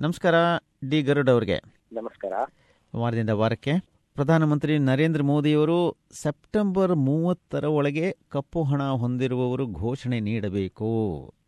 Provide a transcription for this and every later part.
ನಮಸ್ಕಾರ ಡಿ ಗರುಡ್ ಅವರಿಗೆ. ನಮಸ್ಕಾರ. ವಾರದಿಂದ ವಾರಕ್ಕೆ. ಪ್ರಧಾನಮಂತ್ರಿ ನರೇಂದ್ರ ಮೋದಿಯವರು ಸೆಪ್ಟೆಂಬರ್ ಮೂವತ್ತರ ಒಳಗೆ ಕಪ್ಪು ಹಣ ಹೊಂದಿರುವವರು ಘೋಷಣೆ ನೀಡಬೇಕು.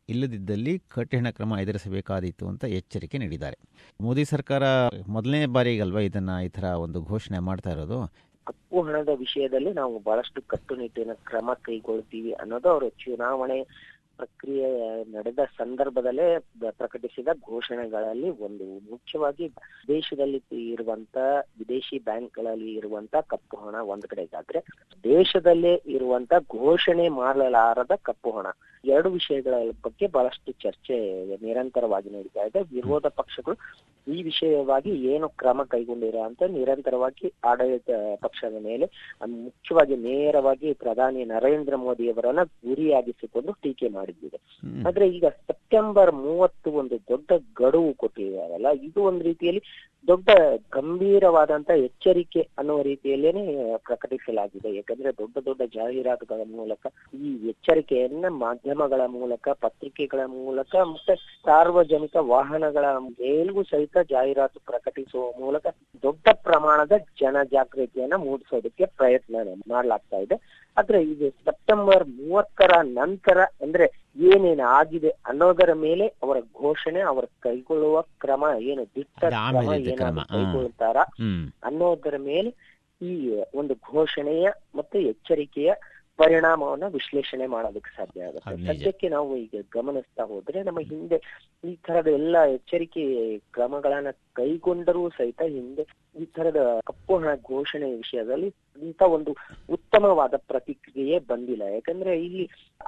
ಇಲ್ಲದಿದ್ದಲ್ಲಿ ಕಠಿಣ ಕ್ರಮ ಎದುರಿಸಬೇಕಾದೀತು ಅಂತ ಎಚ್ಚರಿಕೆ ನೀಡಿದ್ದಾರೆ. ಮೋದಿ ಸರ್ಕಾರ ಮೊದಲನೇ ಬಾರಿಗಲ್ವಾ ಇದನ್ನ ಈ ತರ ಒಂದು ಘೋಷಣೆ ಮಾಡ್ತಾ ಇರೋದು? ಕಪ್ಪು ಹಣದ ವಿಷಯದಲ್ಲಿ ನಾವು ಬಹಳಷ್ಟು ಕಟ್ಟುನಿಟ್ಟಿನ ಕ್ರಮ ಕೈಗೊಳ್ತೀವಿ ಅನ್ನೋದು ಅವರ ಚುನಾವಣೆ ಪ್ರಕ್ರಿಯೆ ನಡೆದ ಸಂದರ್ಭದಲ್ಲೇ ಪ್ರಕಟಿಸಿದ ಘೋಷಣೆಗಳಲ್ಲಿ ಒಂದು. ಮುಖ್ಯವಾಗಿ ದೇಶದಲ್ಲಿ ಇರುವಂತ, ವಿದೇಶಿ ಬ್ಯಾಂಕ್ಗಳಲ್ಲಿ ಇರುವಂತ ಕಪ್ಪು ಹಣ ಒಂದ್ ಕಡೆಗಾದ್ರೆ ದೇಶದಲ್ಲೇ ಇರುವಂತ ಘೋಷಣೆ ಮಾಡಲಾರದ ಕಪ್ಪು ಹಣ. ಎರಡು ವಿಷಯಗಳ ಬಗ್ಗೆ ಬಹಳಷ್ಟು ಚರ್ಚೆ ನಿರಂತರವಾಗಿ ನಡೀತಾ ಇದೆ. ವಿರೋಧ ಪಕ್ಷಗಳು ಈ ವಿಷಯವಾಗಿ ಏನು ಕ್ರಮ ಕೈಗೊಂಡಿರ ಅಂತ ನಿರಂತರವಾಗಿ ಆಡಳಿತ ಪಕ್ಷದ ಮೇಲೆ ಮುಖ್ಯವಾಗಿ ನೇರವಾಗಿ ಪ್ರಧಾನಿ ನರೇಂದ್ರ ಮೋದಿ ಅವರನ್ನ ಗುರಿಯಾಗಿಸಿಕೊಂಡು ಟೀಕೆ ಮಾಡಿದ್ದಿದೆ. ಆದ್ರೆ ಈಗ ಸೆಪ್ಟೆಂಬರ್ ಮೂವತ್ತು ಒಂದು ದೊಡ್ಡ ಗಡುವು ಕೊಟ್ಟಿದ್ದಾರಲ್ಲ ಇದು ಒಂದು ರೀತಿಯಲ್ಲಿ ದೊಡ್ಡ ಗಂಭೀರವಾದಂತ ಎಚ್ಚರಿಕೆ ಅನ್ನುವ ರೀತಿಯಲ್ಲೇನೆ ಪ್ರಕಟಿಸಲಾಗಿದೆ ಯಾಕಂದ್ರೆ ದೊಡ್ಡ ದೊಡ್ಡ ಜಾಹೀರಾತುಗಳ ಮೂಲಕ ಈ ಎಚ್ಚರಿಕೆಯನ್ನ ಮಾಧ್ಯಮಗಳ ಮೂಲಕ ಪತ್ರಿಕೆಗಳ ಮೂಲಕ ಮತ್ತೆ ಸಾರ್ವಜನಿಕ ವಾಹನಗಳ ಮೇಲೂ ಸಹಿತ ಜಾಹೀರಾತು ಪ್ರಕಟಿಸುವ ಮೂಲಕ ದೊಡ್ಡ ಪ್ರಮಾಣದ ಜನ ಜಾಗೃತಿಯನ್ನ ಮೂಡಿಸೋದಕ್ಕೆ ಪ್ರಯತ್ನ ಮಾಡಲಾಗ್ತಾ ಇದೆ. ಆದ್ರೆ ಇದು ಸೆಪ್ಟೆಂಬರ್ ಮೂವತ್ತರ ನಂತರ ಅಂದ್ರೆ ಏನೇನು ಆಗಿದೆ ಅನ್ನೋದರ ಮೇಲೆ ಅವರ ಘೋಷಣೆ ಅವರ ಕೈಗೊಳ್ಳುವ ಕ್ರಮ ಏನು ದಿಟ್ಟ ಕ್ರಮ ಏನಾದ್ರು ಕೈಗೊಳ್ತಾರ ಅನ್ನೋದರ ಮೇಲೆ ಈ ಒಂದು ಘೋಷಣೆಯ ಮತ್ತೆ ಎಚ್ಚರಿಕೆಯ ಪರಿಣಾಮವನ್ನ ವಿಶ್ಲೇಷಣೆ ಮಾಡೋದಕ್ಕೆ ಸಾಧ್ಯ ಆಗುತ್ತೆ. ಸದ್ಯಕ್ಕೆ ನಾವು ಈಗ ಗಮನಿಸ್ತಾ ಹೋದ್ರೆ ನಮ್ಮ ಹಿಂದೆ ಈ ತರದ ಎಲ್ಲ ಎಚ್ಚರಿಕೆ ಕ್ರಮಗಳನ್ನ ಕೈಗೊಂಡರೂ ಸಹಿತ ಹಿಂದೆ ಈ ತರದ ಕಪ್ಪು ಹಣ ಘೋಷಣೆ ವಿಷಯದಲ್ಲಿ ಇಂಥ ಒಂದು ಉತ್ತಮವಾದ ಪ್ರತಿಕ್ರಿಯೆ ಬಂದಿಲ್ಲ. ಯಾಕಂದ್ರೆ ಇಲ್ಲಿ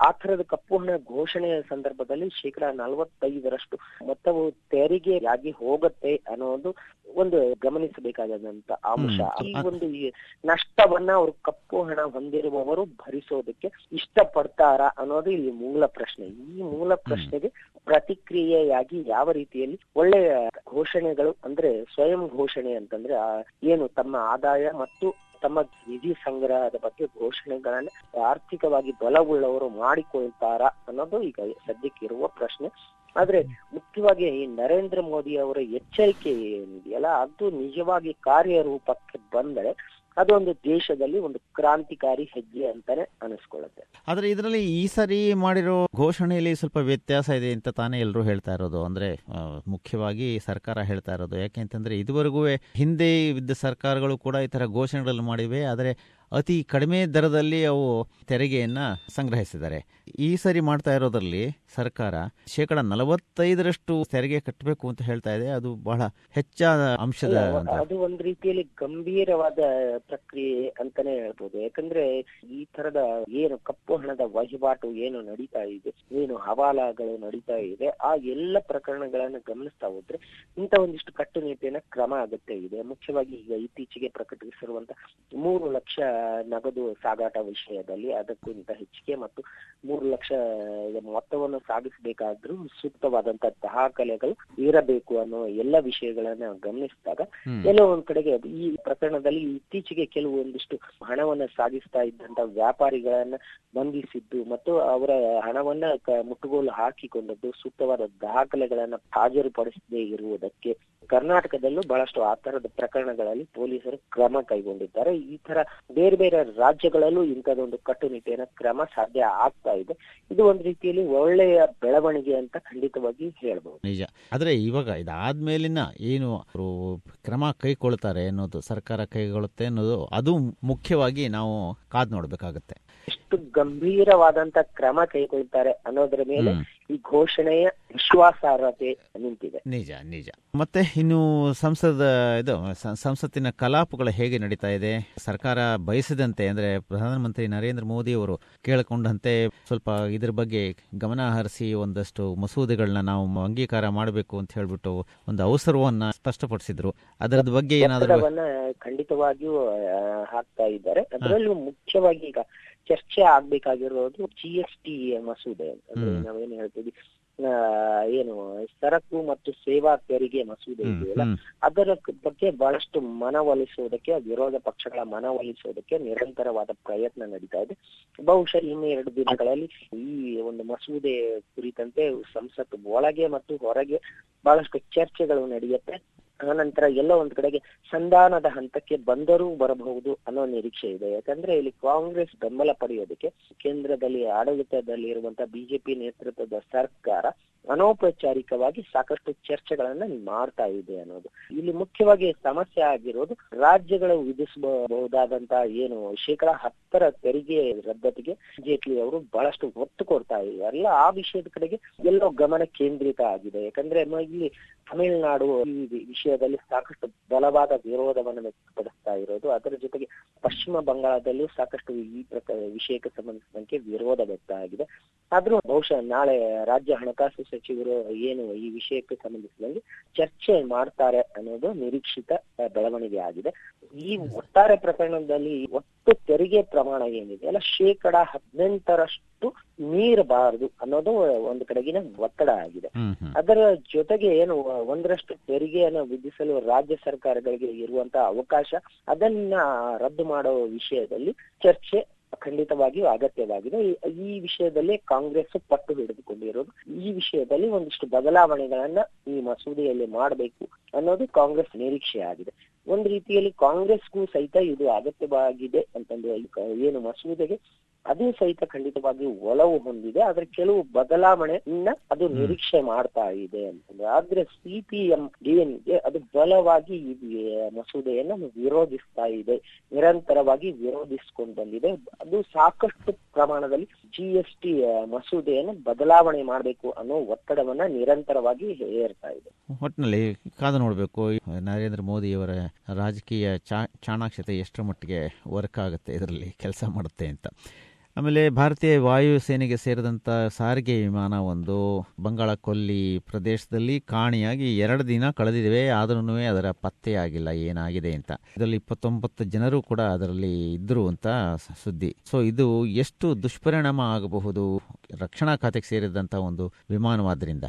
ಆ ತರದ ಕಪ್ಪು ಹಣ ಘೋಷಣೆಯ ಸಂದರ್ಭದಲ್ಲಿ ಶೇಕಡ ನಲವತ್ತೈದರಷ್ಟು ಮೊತ್ತವು ತೆರಿಗೆಯಾಗಿ ಹೋಗುತ್ತೆ ಅನ್ನೋದು ಒಂದು ಗಮನಿಸಬೇಕಾದಂತ ಅಂಶ. ಈ ಒಂದು ಈ ನಷ್ಟವನ್ನ ಅವರು ಕಪ್ಪು ಹಣ ಹೊಂದಿರುವವರು ಭರಿಸೋದಕ್ಕೆ ಇಷ್ಟಪಡ್ತಾರಾ ಅನ್ನೋದು ಇಲ್ಲಿ ಮೂಲ ಪ್ರಶ್ನೆ. ಈ ಮೂಲ ಪ್ರಶ್ನೆಗೆ ಪ್ರತಿಕ್ರಿಯೆಯಾಗಿ ಯಾವ ರೀತಿಯಲ್ಲಿ ಒಳ್ಳೆಯ ಘೋಷಣೆಗಳು ಅಂದ್ರೆ ಸ್ವಯಂ ಘೋಷಣೆ ಅಂತಂದ್ರೆ ಏನು ತಮ್ಮ ಆದಾಯ ಮತ್ತು ತಮ್ಮ ನಿಧಿ ಸಂಗ್ರಹದ ಬಗ್ಗೆ ಘೋಷಣೆಗಳನ್ನ ಆರ್ಥಿಕವಾಗಿ ಬಲವುಳ್ಳವರು ಮಾಡಿಕೊಳ್ತಾರಾ ಅನ್ನೋದು ಈಗ ಸದ್ಯಕ್ಕಿರುವ ಪ್ರಶ್ನೆ. ಆದ್ರೆ ಮುಖ್ಯವಾಗಿ ಈ ನರೇಂದ್ರ ಮೋದಿ ಅವರ ಎಚ್ಚರಿಕೆ ಏನಿದೆಯಲ್ಲ, ಅದು ನಿಜವಾಗಿ ಕಾರ್ಯರೂಪಕ್ಕೆ ಬಂದರೆ ಅದೊಂದು ದೇಶದಲ್ಲಿ ಒಂದು ಕ್ರಾಂತಿಕಾರಿ ಹೆಜ್ಜೆ ಅಂತಾನೆ ಅನಿಸ್ಕೊಳ್ಳುತ್ತೆ. ಆದ್ರೆ ಇದರಲ್ಲಿ ಈ ಸರಿ ಮಾಡಿರೋ ಘೋಷಣೆಯಲ್ಲಿ ಸ್ವಲ್ಪ ವ್ಯತ್ಯಾಸ ಇದೆ ಅಂತ ತಾನೇ ಎಲ್ಲರೂ ಹೇಳ್ತಾ ಇರೋದು. ಅಂದ್ರೆ ಮುಖ್ಯವಾಗಿ ಸರ್ಕಾರ ಹೇಳ್ತಾ ಇರೋದು. ಯಾಕೆ ಅಂತಂದ್ರೆ ಇದುವರೆಗೂ ಹಿಂದೆ ಇದ್ದ ಸರ್ಕಾರಗಳು ಕೂಡ ಈ ತರ ಘೋಷಣೆಗಳನ್ನು ಮಾಡಿವೆ. ಆದರೆ ಅತಿ ಕಡಿಮೆ ದರದಲ್ಲಿ ಅವು ತೆರಿಗೆಯನ್ನ ಸಂಗ್ರಹಿಸಿದ್ದಾರೆ. ಈ ಸರಿ ಮಾಡ್ತಾ ಇರೋದ್ರಲ್ಲಿ ಸರ್ಕಾರ ಶೇಕಡ ನಲವತ್ತೈದರಷ್ಟು ತೆರಿಗೆ ಕಟ್ಟಬೇಕು ಅಂತ ಹೇಳ್ತಾ ಇದೆ. ಅದು ಬಹಳ ಹೆಚ್ಚಾದ ಅಂಶದ ಅದು ಒಂದ್ ರೀತಿಯಲ್ಲಿ ಗಂಭೀರವಾದ ಪ್ರಕ್ರಿಯೆ ಅಂತಾನೆ ಹೇಳ್ಬೋದು. ಯಾಕಂದ್ರೆ ಈ ತರದ ಏನು ಕಪ್ಪು ಹಣದ ವಹಿವಾಟು ಏನು ನಡೀತಾ ಇದೆ ಏನು ಹವಾಲಾಗಳು ನಡೀತಾ ಇದೆ ಆ ಎಲ್ಲ ಪ್ರಕರಣಗಳನ್ನು ಗಮನಿಸ್ತಾ ಹೋದ್ರೆ ಇಂತ ಒಂದಿಷ್ಟು ಕಟ್ಟುನಿಟ್ಟಿನ ಕ್ರಮ ಅಗತ್ಯ ಇದೆ. ಮುಖ್ಯವಾಗಿ ಈಗ ಇತ್ತೀಚೆಗೆ ಪ್ರಕಟಿಸಿರುವಂತ ಮೂರು ಲಕ್ಷ ನಗದು ಸಾಗಾಟ ವಿಷಯದಲ್ಲಿ ಅದಕ್ಕಿಂತ ಹೆಚ್ಚಿಗೆ ಮತ್ತು ಮೂರು ಲಕ್ಷ ಮೊತ್ತವನ್ನು ಸಾಗಿಸಬೇಕಾದ್ರೂ ಸೂಕ್ತವಾದಂತಹ ದಾಖಲೆಗಳು ಇರಬೇಕು ಅನ್ನೋ ಎಲ್ಲ ವಿಷಯಗಳನ್ನ ಗಮನಿಸಿದಾಗ. ಎಲ್ಲೋ ಒಂದ್ ಕಡೆಗೆ ಈ ಪ್ರಕರಣದಲ್ಲಿ ಇತ್ತೀಚೆಗೆ ಕೆಲವೊಂದಿಷ್ಟು ಹಣವನ್ನ ಸಾಗಿಸ್ತಾ ಇದ್ದಂತ ವ್ಯಾಪಾರಿಗಳನ್ನ ಬಂಧಿಸಿದ್ದು ಮತ್ತು ಅವರ ಹಣವನ್ನ ಮುಟ್ಟುಗೋಲು ಹಾಕಿಕೊಂಡದ್ದು ಸೂಕ್ತವಾದ ದಾಖಲೆಗಳನ್ನ ಹಾಜರುಪಡಿಸದೇ ಇರುವುದಕ್ಕೆ ಕರ್ನಾಟಕದಲ್ಲೂ ಬಹಳಷ್ಟು ಆ ತರದ ಪ್ರಕರಣಗಳಲ್ಲಿ ಪೊಲೀಸರು ಕ್ರಮ ಕೈಗೊಂಡಿದ್ದಾರೆ ಈ ತರ ಬೇರೆ ಬೇರೆ ರಾಜ್ಯಗಳಲ್ಲೂ ಇಂಥದೊಂದು ಕಟ್ಟುನಿಟ್ಟಿನ ಕ್ರಮ ಸಾಧ್ಯ ಆಗ್ತಾ ಇದೆ. ಇದು ಒಂದು ರೀತಿಯಲ್ಲಿ ಒಳ್ಳೆಯ ಬೆಳವಣಿಗೆ ಅಂತ ಖಂಡಿತವಾಗಿ ಹೇಳ್ಬಹುದು ನಿಜ. ಆದ್ರೆ ಇವಾಗ ಇದಾದ್ಮೇಲಿನ ಏನು ಅವರು ಕ್ರಮ ಕೈಗೊಳ್ತಾರೆ ಅನ್ನೋದು ಸರ್ಕಾರ ಕೈಗೊಳ್ಳುತ್ತೆ ಅನ್ನೋದು ಅದು ಮುಖ್ಯವಾಗಿ ನಾವು ಕಾದ್ ನೋಡ್ಬೇಕಾಗತ್ತೆ. ಎಷ್ಟು ಗಂಭೀರವಾದಂತ ಕ್ರಮ ಕೈಗೊಳ್ತಾರೆ ಅನ್ನೋದ್ರ ಮೇಲೆ. ಈ ಘೋಷಣೆಯ ವಿಶ್ವಾಸಾರ್ಹತೆ ನಿಂತಿದೆ. ನಿಜ ನಿಜ. ಮತ್ತೆ ಇನ್ನು ಸಂಸದ ಇದು ಸಂಸತ್ತಿನ ಕಲಾಪಗಳು ಹೇಗೆ ನಡೀತಾ ಇದೆ? ಸರ್ಕಾರ ಬಯಸಿದಂತೆ ಅಂದ್ರೆ ಪ್ರಧಾನಮಂತ್ರಿ ನರೇಂದ್ರ ಮೋದಿ ಅವರು ಕೇಳಿಕೊಂಡಂತೆ ಸ್ವಲ್ಪ ಇದ್ರ ಬಗ್ಗೆ ಗಮನ ಹರಿಸಿ ಒಂದಷ್ಟು ಮಸೂದೆಗಳನ್ನ ನಾವು ಅಂಗೀಕಾರ ಮಾಡಬೇಕು ಅಂತ ಹೇಳ್ಬಿಟ್ಟು ಒಂದು ಅವಸರವನ್ನ ಸ್ಪಷ್ಟಪಡಿಸಿದ್ರು. ಅದರ ಬಗ್ಗೆ ಏನಾದರೂ ಖಂಡಿತವಾಗಿಯೂ ಹಾಕ್ತಾ ಇದ್ದಾರೆ. ಅದರಲ್ಲೂ ಮುಖ್ಯವಾಗಿ ಈಗ ಚರ್ಚೆ ಆಗ್ಬೇಕಾಗಿರೋದು ಜಿ ಎಸ್ ಟಿ ಮಸೂದೆ ಅಂದ್ರೆ. ನಾವೇನ್ ಹೇಳ್ತೀವಿ ಆ, ಏನು ಸರಕು ಮತ್ತು ಸೇವಾ ತೆರಿಗೆ ಮಸೂದೆ ಇದೆಯಲ್ಲ. ಅದರ ಬಗ್ಗೆ ಬಹಳಷ್ಟು ಮನವೊಲಿಸುವುದಕ್ಕೆ ವಿರೋಧ ಪಕ್ಷಗಳ ಮನವೊಲಿಸುವುದಕ್ಕೆ ನಿರಂತರವಾದ ಪ್ರಯತ್ನ ನಡೀತಾ ಇದೆ ಬಹುಶಃ ಇನ್ನು ಎರಡು ದಿನಗಳಲ್ಲಿ ಈ ಒಂದು ಮಸೂದೆ ಕುರಿತಂತೆ ಸಂಸತ್ ಒಳಗೆ ಮತ್ತು ಹೊರಗೆ ಬಹಳಷ್ಟು ಚರ್ಚೆಗಳು ನಡೆಯುತ್ತೆ ಆನಂತರ ಎಲ್ಲೋ ಒಂದ್ ಕಡೆಗೆ ಸಂಧಾನದ ಹಂತಕ್ಕೆ ಬಂದರೂ ಬರಬಹುದು ಅನ್ನೋ ನಿರೀಕ್ಷೆ ಇದೆ. ಯಾಕಂದ್ರೆ ಇಲ್ಲಿ ಕಾಂಗ್ರೆಸ್ ಬೆಂಬಲ ಪಡೆಯೋದಕ್ಕೆ ಕೇಂದ್ರದಲ್ಲಿ ಆಡಳಿತದಲ್ಲಿ ಇರುವಂತ ಬಿಜೆಪಿ ನೇತೃತ್ವದ ಸರ್ಕಾರ ಅನೌಪಚಾರಿಕವಾಗಿ ಸಾಕಷ್ಟು ಚರ್ಚೆಗಳನ್ನ ಮಾಡ್ತಾ ಇದೆ ಅನ್ನೋದು. ಇಲ್ಲಿ ಮುಖ್ಯವಾಗಿ ಸಮಸ್ಯೆ ಆಗಿರೋದು ರಾಜ್ಯಗಳು ವಿಧಿಸಬಹುದಾದಂತ ಏನು ಶೇಕಡ ಹತ್ತರ ತೆರಿಗೆ ರದ್ದತಿಗೆ ಜೇಟ್ಲಿ ಅವರು ಬಹಳಷ್ಟು ಒತ್ತು ಕೊಡ್ತಾ ಇದ್ದಾರೆ. ಎಲ್ಲ ಆ ವಿಷಯದ ಕಡೆಗೆ ಎಲ್ಲೋ ಗಮನ ಕೇಂದ್ರಿತ ಆಗಿದೆ. ಯಾಕಂದ್ರೆ ಇಲ್ಲಿ ತಮಿಳುನಾಡು ವಿಷಯದಲ್ಲಿ ಸಾಕಷ್ಟು ಬಲವಾದ ವಿರೋಧವನ್ನು ವ್ಯಕ್ತಪಡಿಸ್ತಾ ಇರೋದು. ಅದರ ಜೊತೆಗೆ ಪಶ್ಚಿಮ ಬಂಗಾಳದಲ್ಲೂ ಸಾಕಷ್ಟು ಈ ವಿಷಯಕ್ಕೆ ಸಂಬಂಧಿಸಿದಂತೆ ವಿರೋಧ ವ್ಯಕ್ತ ಆಗಿದೆ ಆದ್ರೂ ಬಹುಶಃ ನಾಳೆ ರಾಜ್ಯ ಹಣಕಾಸು ಸಚಿವರು ಏನು ಈ ವಿಷಯಕ್ಕೆ ಸಂಬಂಧಿಸಿದಂಗೆ ಚರ್ಚೆ ಮಾಡ್ತಾರೆ ಅನ್ನೋದು ನಿರೀಕ್ಷಿತ ಬೆಳವಣಿಗೆ ಆಗಿದೆ. ಈ ಒಟ್ಟಾರೆ ಪ್ರಕರಣದಲ್ಲಿ ಒಟ್ಟು ತೆರಿಗೆ ಪ್ರಮಾಣ ಏನಿದೆ ಅಲ್ಲ ಶೇಕಡ ಹದಿನೆಂಟರಷ್ಟು ಮೀರಬಾರದು ಅನ್ನೋದು ಒಂದು ಕಡೆಗಿನ ಒತ್ತಡ ಆಗಿದೆ. ಅದರ ಜೊತೆಗೆ ಏನು ಒಂದರಷ್ಟು ತೆರಿಗೆಯನ್ನು ವಿಧಿಸಲು ರಾಜ್ಯ ಸರ್ಕಾರಗಳಿಗೆ ಇರುವಂತಹ ಅವಕಾಶ ಅದನ್ನ ರದ್ದು ಮಾಡುವ ವಿಷಯದಲ್ಲಿ ಚರ್ಚೆ ಖಂಡಿತವಾಗಿಯೂ ಅಗತ್ಯವಾಗಿದೆ. ಈ- ವಿಷಯದಲ್ಲಿ ಕಾಂಗ್ರೆಸ್ ಪಟ್ಟು ಹಿಡಿದುಕೊಂಡಿರೋದು. ಈ ವಿಷಯದಲ್ಲಿ ಒಂದಿಷ್ಟು ಬದಲಾವಣೆಗಳನ್ನ ಈ ಮಸೂದೆಯಲ್ಲಿ ಮಾಡಬೇಕು ಅನ್ನೋದು ಕಾಂಗ್ರೆಸ್ ನಿರೀಕ್ಷೆ ಒಂದು ರೀತಿಯಲ್ಲಿ ಕಾಂಗ್ರೆಸ್ಗೂ ಸಹಿತ ಇದು ಅಗತ್ಯವಾಗಿದೆ ಅಂತಂದು ಈ ಏನು ಮಸೂದೆಗೆ ಅದು ಸಹಿತ ಖಂಡಿತವಾಗಿ ಒಲವು ಹೊಂದಿದೆ ಆದ್ರೆ ಕೆಲವು ಬದಲಾವಣೆಯನ್ನ ಅದು ನಿರೀಕ್ಷೆ ಮಾಡ್ತಾ ಇದೆ ಅಂತಂದ್ರೆ ಆದ್ರೆ ಸಿಪಿಎಂ ಡಿಎನ್ಗೆ ಅದು ಬಲವಾಗಿ ಈ ಮಸೂದೆಯನ್ನ ವಿರೋಧಿಸ್ತಾ ಇದೆ ನಿರಂತರವಾಗಿ ವಿರೋಧಿಸ್ಕೊಂಡು ಬಂದಿದೆ ಅದು ಸಾಕಷ್ಟು ಪ್ರಮಾಣದಲ್ಲಿ ಜಿ ಎಸ್ ಟಿ ಮಸೂದೆಯನ್ನು ಬದಲಾವಣೆ ಮಾಡಬೇಕು ಅನ್ನೋ ಒತ್ತಡವನ್ನ ನಿರಂತರವಾಗಿ ಹೇರ್ತಾ ಇದೆ. ಒಟ್ಟಿನಲ್ಲಿ ಕಾದು ನೋಡಬೇಕು ನರೇಂದ್ರ ಮೋದಿಯವರ ರಾಜಕೀಯ ಚಾ ಚಾಣಾಕ್ಷತೆ ಎಷ್ಟರ ಮಟ್ಟಿಗೆ ವರ್ಕ್ ಆಗುತ್ತೆ ಇದರಲ್ಲಿ ಕೆಲಸ ಮಾಡುತ್ತೆ ಅಂತ. ಆಮೇಲೆ ಭಾರತೀಯ ವಾಯುಸೇನೆಗೆ ಸೇರಿದಂಥ ಸಾರಿಗೆ ವಿಮಾನ ಒಂದು ಬಂಗಾಳ ಕೊಲ್ಲಿ ಪ್ರದೇಶದಲ್ಲಿ ಕಾಣಿಯಾಗಿ ಎರಡು ದಿನ ಕಳೆದಿವೆ ಆದ್ರೂ ಅದರ ಪತ್ತೆಯಾಗಿಲ್ಲ ಏನಾಗಿದೆ ಅಂತ. ಇದರಲ್ಲಿ ಇಪ್ಪತ್ತೊಂಬತ್ತು ಜನರು ಕೂಡ ಅದರಲ್ಲಿ ಇದ್ರು ಅಂತ ಸುದ್ದಿ. ಸೊ ಇದು ಎಷ್ಟು ದುಷ್ಪರಿಣಾಮ ಆಗಬಹುದು ರಕ್ಷಣಾ ಖಾತೆಗೆ ಸೇರಿದಂಥ ಒಂದು ವಿಮಾನವಾದ್ರಿಂದ?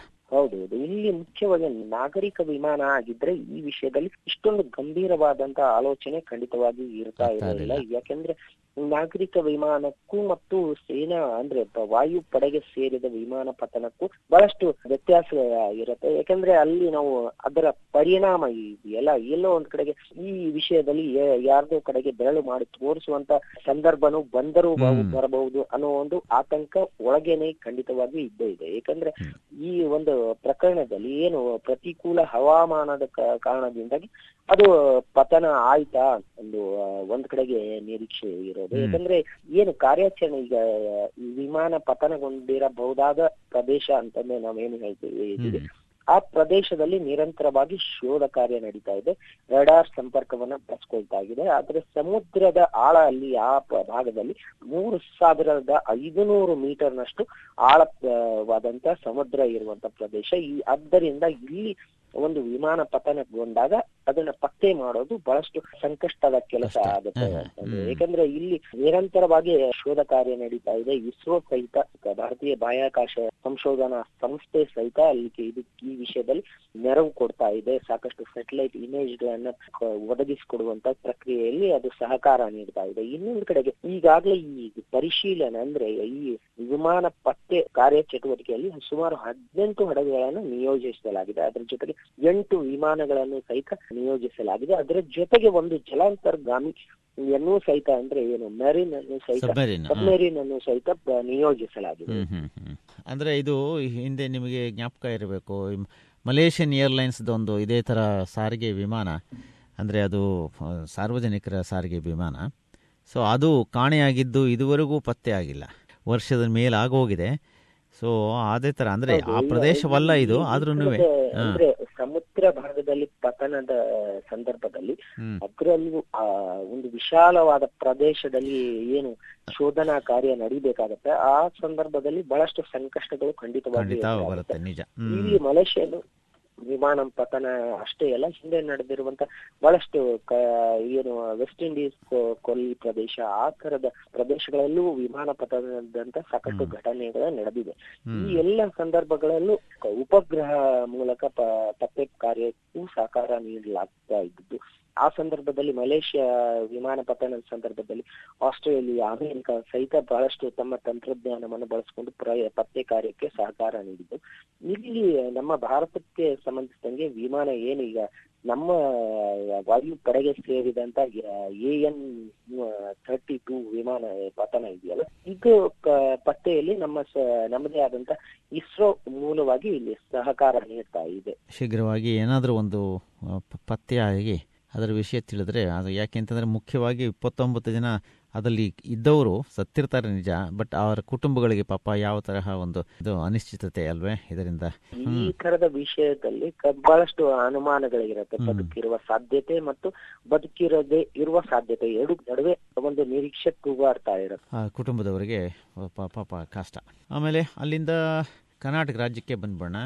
ಹೌದೌದು ಇಲ್ಲಿ ಮುಖ್ಯವಾಗಿ ನಾಗರಿಕ ವಿಮಾನ ಆಗಿದ್ರೆ ಈ ವಿಷಯದಲ್ಲಿ ಇಷ್ಟೊಂದು ಗಂಭೀರವಾದಂತ ಆಲೋಚನೆ ಖಂಡಿತವಾಗಿ ಇರ್ತಾ ಇರಲಿಲ್ಲ. ಯಾಕೆಂದ್ರೆ ನಾಗರಿಕ ವಿಮಾನಕ್ಕೂ ಮತ್ತು ಸೇನಾ ಅಂದ್ರೆ ವಾಯುಪಡೆಗೆ ವಾಯು ಪಡೆಗೆ ಸೇರಿದ ವಿಮಾನ ಪತನಕ್ಕೂ ಬಹಳಷ್ಟು ವ್ಯತ್ಯಾಸ ಇರುತ್ತೆ. ಯಾಕಂದ್ರೆ ಅಲ್ಲಿ ನಾವು ಅದರ ಪರಿಣಾಮ ಇದೆಯಲ್ಲ ಎಲ್ಲೋ ಒಂದ್ ಕಡೆಗೆ ಈ ವಿಷಯದಲ್ಲಿ ಯಾರದೋ ಯಾರ್ದೋ ಕಡೆಗೆ ಬೆರಳು ಮಾಡಿ ತೋರಿಸುವಂತ ಸಂದರ್ಭನೂ ಬಂದರೂ ಬರಬಹುದು ಅನ್ನೋ ಒಂದು ಆತಂಕ ಒಳಗೇನೆ ಖಂಡಿತವಾಗಿ ಇದ್ದೇ ಇದೆ. ಯಾಕಂದ್ರೆ ಈ ಒಂದು ಪ್ರಕರಣದಲ್ಲಿ ಏನು ಪ್ರತಿಕೂಲ ಹವಾಮಾನದ ಕಾರಣದಿಂದಾಗಿ ಅದು ಪತನ ಆಯ್ತಾ ಒಂದು ಒಂದ್ ಕಡೆಗೆ ನಿರೀಕ್ಷೆ ಇರೋದು. ಯಾಕಂದ್ರೆ ಏನು ಕಾರ್ಯಾಚರಣೆ ಈಗ ಈ ವಿಮಾನ ಪತನಗೊಂಡಿರಬಹುದಾದ ಪ್ರದೇಶ ಅಂತಂದ್ರೆ ನಾವೇನು ಹೇಳ್ತೀವಿ. ಆ ಪ್ರದೇಶದಲ್ಲಿ ನಿರಂತರವಾಗಿ ಶೋಧ ಕಾರ್ಯ ನಡೀತಾ ಇದೆ. ರಡಾರ್ ಸಂಪರ್ಕವನ್ನ ಬಳಸ್ಕೊಳ್ತಾ ಇದೆ. ಆದ್ರೆ ಸಮುದ್ರದ ಆಳ ಅಲ್ಲಿ, ಆ ಭಾಗದಲ್ಲಿ ಮೂರು ಸಾವಿರದ ಐದುನೂರು ಮೀಟರ್ನಷ್ಟು ಆಳವಾದಂತ ಸಮುದ್ರ ಇರುವಂತ ಪ್ರದೇಶ. ಈ ಆದ್ದರಿಂದ ಇಲ್ಲಿ ಒಂದು ವಿಮಾನ ಪತನಗೊಂಡಾಗ ಅದನ್ನ ಪತ್ತೆ ಮಾಡೋದು ಬಹಳಷ್ಟು ಸಂಕಷ್ಟದ ಕೆಲಸ. ಆಗುತ್ತೆ. ಯಾಕಂದ್ರೆ ಇಲ್ಲಿ ನಿರಂತರವಾಗಿ ಶೋಧ ಕಾರ್ಯ ನಡೀತಾ ಇದೆ. ಇಸ್ರೋ ಸಹಿತ ಭಾರತೀಯ ಬಾಹ್ಯಾಕಾಶ ಸಂಶೋಧನಾ ಸಂಸ್ಥೆ ಸಹಿತ ಅಲ್ಲಿ ಇದು ಈ ವಿಷಯದಲ್ಲಿ ನೆರವು ಕೊಡ್ತಾ ಇದೆ. ಸಾಕಷ್ಟು ಸ್ಯಾಟಲೈಟ್ ಇಮೇಜ್ ಗಳನ್ನ ಒದಗಿಸಿಕೊಡುವಂತ ಪ್ರಕ್ರಿಯೆಯಲ್ಲಿ ಅದು ಸಹಕಾರ ನೀಡ್ತಾ ಇದೆ. ಇನ್ನೊಂದು ಕಡೆಗೆ ಈಗಾಗಲೇ ಈ ಪರಿಶೀಲನೆ ಅಂದ್ರೆ ಈ ವಿಮಾನ ಪತ್ತೆ ಕಾರ್ಯಚಟುವಟಿಕೆಯಲ್ಲಿ ಸುಮಾರು ಹದಿನೆಂಟು ಹಡಗುಗಳನ್ನು ನಿಯೋಜಿಸಲಾಗಿದೆ. ಅದರ ಜೊತೆಗೆ ಎಂಟು ವಿಮಾನಗಳನ್ನು ಸಹಿತ ನಿಯೋಜಿಸಲಾಗಿದೆ. ಅದರ ಜೊತೆಗೆ ಒಂದು ಜಲಾಂತರ್ಗಾಮಿ ಎನ್ನು ಸಹಿತ ಅಂದ್ರೆ ಏನು ಮೆರಿನ್ ಅನ್ನು ಸಹಿತ ಸಬ್ಮರೀನ್ ಅನ್ನು ಸಹಿತ ನಿಯೋಜಿಸಲಾಗಿದೆ. ಅಂದ್ರೆ ಇದು ಹಿಂದೆ ನಿಮಗೆ ಜ್ಞಾಪಕ ಇರಬೇಕು ಮಲೇಷಿಯನ್ ಏರ್ಲೈನ್ಸ್ ಒಂದು ಇದೇ ತರ ಸಾರಿಗೆ ವಿಮಾನ ಅಂದ್ರೆ ಅದು ಸಾರ್ವಜನಿಕರ ಸಾರಿಗೆ ವಿಮಾನ. ಸೊ ಅದು ಕಾಣೆಯಾಗಿದ್ದು ಇದುವರೆಗೂ ಪತ್ತೆ ಆಗಿಲ್ಲ. ವರ್ಷದ ಮೇಲೆ ಆಗೋಗಿದೆ ಸೊ ಅದೇ ತರ ಅಂದ್ರೆ ಆ ಪ್ರದೇಶವಲ್ಲ ಇದು ಆದ್ರೂ ಅಂದ್ರೆ ಸಮುದ್ರ ಭಾಗದಲ್ಲಿ ಪತನದ ಸಂದರ್ಭದಲ್ಲಿ ಅದರಲ್ಲೂ ಆ ಒಂದು ವಿಶಾಲವಾದ ಪ್ರದೇಶದಲ್ಲಿ ಏನು ಶೋಧನಾ ಕಾರ್ಯ ನಡೀಬೇಕಾಗತ್ತೆ ಆ ಸಂದರ್ಭದಲ್ಲಿ ಬಹಳಷ್ಟು ಸಂಕಷ್ಟಗಳು ಖಂಡಿತವಾಗಿ ಇಲ್ಲಿ ಮಲೇಷಿಯನ್ ವಿಮಾನ ಪತನ ಅಷ್ಟೇ ಅಲ್ಲ ಹಿಂದೆ ನಡೆದಿರುವಂತ ಬಹಳಷ್ಟು ಏನು ವೆಸ್ಟ್ ಇಂಡೀಸ್ ಕೊಲ್ಲಿ ಪ್ರದೇಶ ಆ ತರದ ಪ್ರದೇಶಗಳಲ್ಲೂ ವಿಮಾನ ಪತನದಂತ ಸಾಕಷ್ಟು. ಘಟನೆಗಳು ನಡೆದಿದೆ. ಈ ಎಲ್ಲ ಸಂದರ್ಭಗಳಲ್ಲೂ ಉಪಗ್ರಹ ಮೂಲಕ ಪ- ಪತ್ತೆ ಕಾರ್ಯಕ್ಕೂ ಸಹಕಾರ ನೀಡಲಾಗ್ತಾ ಇದ್ದು ಆ ಸಂದರ್ಭದಲ್ಲಿ ಮಲೇಷ್ಯಾ ವಿಮಾನ ಪತನದ ಸಂದರ್ಭದಲ್ಲಿ ಆಸ್ಟ್ರೇಲಿಯಾ, ಅಮೆರಿಕ ಸಹಿತ ಬಹಳಷ್ಟು ತಮ್ಮ ತಂತ್ರಜ್ಞಾನವನ್ನು ಬಳಸಿಕೊಂಡು ಪತ್ತೆ ಕಾರ್ಯಕ್ಕೆ ಸಹಕಾರ ನೀಡಿದ್ದು. ಇಲ್ಲಿ ನಮ್ಮ ಭಾರತಕ್ಕೆ ಸಂಬಂಧಿಸಿದಂಗೆ ವಿಮಾನ ಏನು ಈಗ ನಮ್ಮ ವಾಯು ಪಡೆಗೆ ಸೇರಿದಂತ ಎ ಎನ್ ಥರ್ಟಿ ಟೂ ವಿಮಾನ ಪತನ ಇದೆಯಲ್ಲ, ಇದು ಪತ್ತೆಯಲ್ಲಿ ನಮ್ಮ ನಮ್ಮದೇ ಆದಂತ ಇಸ್ರೋ ಮೂಲವಾಗಿ ಇಲ್ಲಿ ಸಹಕಾರ ನೀಡ್ತಾ ಇದೆ. ಶೀಘ್ರವಾಗಿ ಏನಾದರೂ ಒಂದು ಪತ್ತೆಯಾಗಿ ಅದರ ವಿಷಯ ತಿಳಿದ್ರೆ ಅದು ಯಾಕೆಂತಂದ್ರೆ ಮುಖ್ಯವಾಗಿ ಇಪ್ಪತ್ತೊಂಬತ್ತು ಜನ ಅದರಲ್ಲಿ ಇದ್ದವರು ಸತ್ತಿರ್ತಾರೆ ನಿಜ ಬಟ್ ಅವರ ಕುಟುಂಬಗಳಿಗೆ ಪಾಪ ಯಾವ ತರಹ ಒಂದು ಇದು ಅನಿಶ್ಚಿತತೆ ಅಲ್ವೇ ಇದರಿಂದ? ಈ ತರದ ವಿಷಯದಲ್ಲಿ ಬಹಳಷ್ಟು ಅನುಮಾನಗಳಿರುತ್ತೆ. ಬದುಕಿರುವ ಸಾಧ್ಯತೆ ಮತ್ತು ಬದುಕಿರದೆ ಇರುವ ಸಾಧ್ಯತೆ ಎರಡು ನಡುವೆ ಒಂದು ನಿರೀಕ್ಷೆ ತೂಗಾಡ್ತಾ ಇರುತ್ತೆ. ಕುಟುಂಬದವರಿಗೆ ಪಾಪ ಪಾಪ ಕಷ್ಟ. ಆಮೇಲೆ ಅಲ್ಲಿಂದ ಕರ್ನಾಟಕ ರಾಜ್ಯಕ್ಕೆ ಬಂದ್ಬಿಡೋಣ.